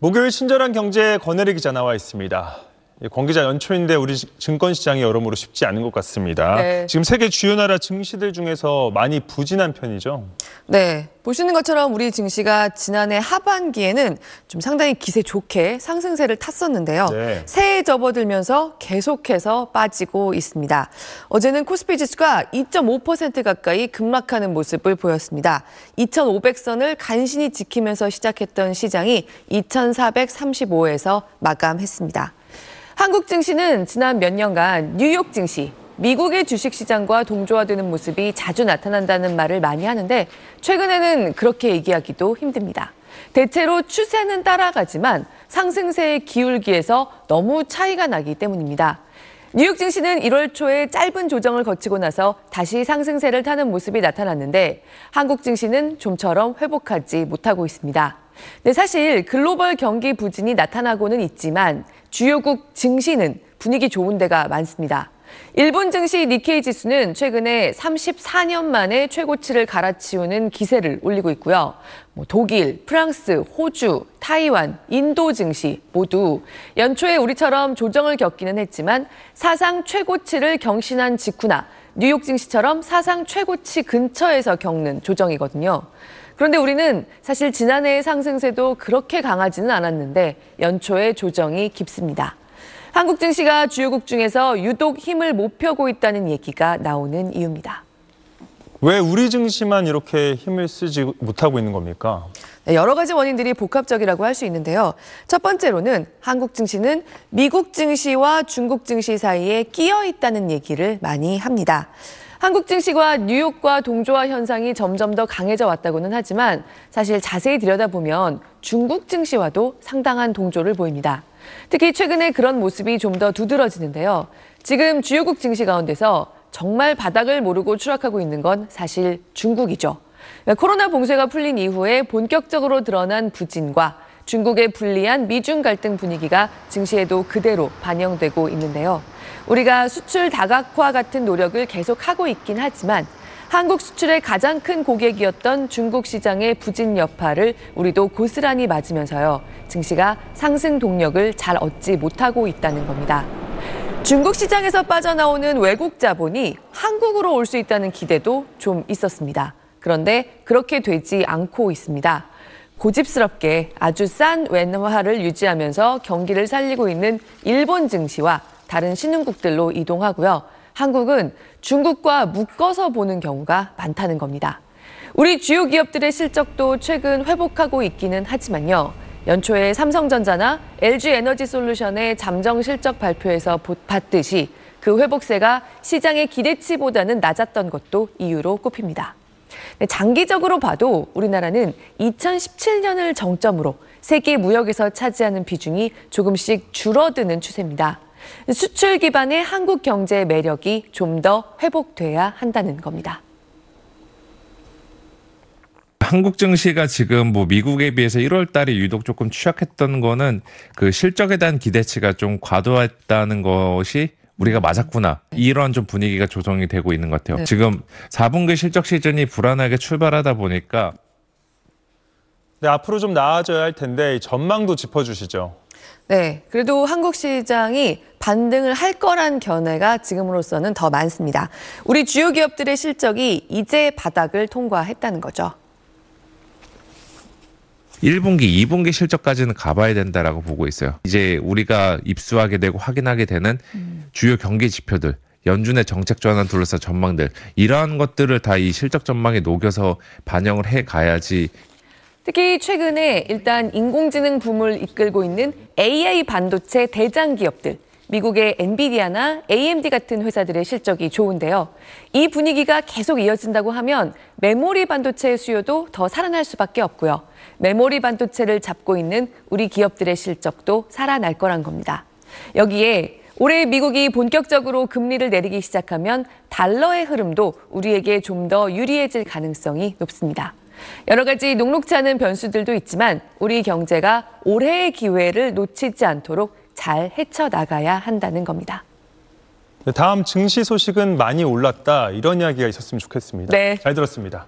목요일 친절한 경제 권혜리 기자 나와 있습니다. 권 기자 연초인데 우리 증권 시장이 여러모로 쉽지 않은 것 같습니다. 네. 지금 세계 주요 나라 증시들 중에서 많이 부진한 편이죠. 네. 보시는 것처럼 우리 증시가 지난해 하반기에는 좀 상당히 기세 좋게 상승세를 탔었는데요. 네. 새해 접어들면서 계속해서 빠지고 있습니다. 어제는 코스피 지수가 2.5% 가까이 급락하는 모습을 보였습니다. 2,500선을 간신히 지키면서 시작했던 시장이 2,435에서 마감했습니다. 한국 증시는 지난 몇 년간 뉴욕 증시, 미국의 주식 시장과 동조화되는 모습이 자주 나타난다는 말을 많이 하는데 최근에는 그렇게 얘기하기도 힘듭니다. 대체로 추세는 따라가지만 상승세의 기울기에서 너무 차이가 나기 때문입니다. 뉴욕 증시는 1월 초에 짧은 조정을 거치고 나서 다시 상승세를 타는 모습이 나타났는데 한국 증시는 좀처럼 회복하지 못하고 있습니다. 네, 사실 글로벌 경기 부진이 나타나고는 있지만 주요국 증시는 분위기 좋은 데가 많습니다. 일본 증시 니케이 지수는 최근에 34년 만에 최고치를 갈아치우는 기세를 올리고 있고요. 뭐 독일, 프랑스, 호주, 타이완, 인도 증시 모두 연초에 우리처럼 조정을 겪기는 했지만 사상 최고치를 경신한 직후나 뉴욕 증시처럼 사상 최고치 근처에서 겪는 조정이거든요. 그런데 우리는 사실 지난해의 상승세도 그렇게 강하지는 않았는데 연초에 조정이 깊습니다. 한국 증시가 주요국 중에서 유독 힘을 못 펴고 있다는 얘기가 나오는 이유입니다. 왜 우리 증시만 이렇게 힘을 쓰지 못하고 있는 겁니까? 네, 여러 가지 원인들이 복합적이라고 할 수 있는데요. 첫 번째로는 한국 증시는 미국 증시와 중국 증시 사이에 끼어 있다는 얘기를 많이 합니다. 한국 증시가 뉴욕과 동조화 현상이 점점 더 강해져 왔다고는 하지만 사실 자세히 들여다보면 중국 증시와도 상당한 동조를 보입니다. 특히 최근에 그런 모습이 좀 더 두드러지는데요. 지금 주요국 증시 가운데서 정말 바닥을 모르고 추락하고 있는 건 사실 중국이죠. 코로나 봉쇄가 풀린 이후에 본격적으로 드러난 부진과 중국의 불리한 미중 갈등 분위기가 증시에도 그대로 반영되고 있는데요. 우리가 수출 다각화 같은 노력을 계속하고 있긴 하지만 한국 수출의 가장 큰 고객이었던 중국 시장의 부진 여파를 우리도 고스란히 맞으면서요. 증시가 상승 동력을 잘 얻지 못하고 있다는 겁니다. 중국 시장에서 빠져나오는 외국 자본이 한국으로 올 수 있다는 기대도 좀 있었습니다. 그런데 그렇게 되지 않고 있습니다. 고집스럽게 아주 싼 웬화를 유지하면서 경기를 살리고 있는 일본 증시와 다른 신흥국들로 이동하고요. 한국은 중국과 묶어서 보는 경우가 많다는 겁니다. 우리 주요 기업들의 실적도 최근 회복하고 있기는 하지만요. 연초에 삼성전자나 LG에너지 솔루션의 잠정 실적 발표에서 봤듯이 그 회복세가 시장의 기대치보다는 낮았던 것도 이유로 꼽힙니다. 네, 장기적으로 봐도 우리나라는 2017년을 정점으로 세계 무역에서 차지하는 비중이 조금씩 줄어드는 추세입니다. 수출 기반의 한국 경제의 매력이 좀 더 회복돼야 한다는 겁니다. 한국 증시가 지금 뭐 미국에 비해서 1월 달에 유독 조금 취약했던 거는 그 실적에 대한 기대치가 좀 과도했다는 것이 우리가 맞았구나. 이런 좀 분위기가 조성이 되고 있는 것 같아요. 네. 지금 4분기 실적 시즌이 불안하게 출발하다 보니까 네, 앞으로 좀 나아져야 할 텐데 이 전망도 짚어 주시죠. 네, 그래도 한국 시장이 반등을 할 거란 견해가 지금으로서는 더 많습니다. 우리 주요 기업들의 실적이 이제 바닥을 통과했다는 거죠. 1분기, 2분기 실적까지는 가봐야 된다라고 보고 있어요. 이제 우리가 입수하게 되고 확인하게 되는 주요 경기 지표들, 연준의 정책 전환 둘러싼 전망들 이러한 것들을 다 이 실적 전망에 녹여서 반영을 해 가야지 특히 최근에 일단 인공지능 붐을 이끌고 있는 AI 반도체 대장 기업들, 미국의 엔비디아나 AMD 같은 회사들의 실적이 좋은데요. 이 분위기가 계속 이어진다고 하면 메모리 반도체의 수요도 더 살아날 수밖에 없고요. 메모리 반도체를 잡고 있는 우리 기업들의 실적도 살아날 거란 겁니다. 여기에 올해 미국이 본격적으로 금리를 내리기 시작하면 달러의 흐름도 우리에게 좀 더 유리해질 가능성이 높습니다. 여러 가지 녹록지 않은 변수들도 있지만 우리 경제가 올해의 기회를 놓치지 않도록 잘 헤쳐나가야 한다는 겁니다. 네, 다음 증시 소식은 많이 올랐다 이런 이야기가 있었으면 좋겠습니다. 네. 잘 들었습니다.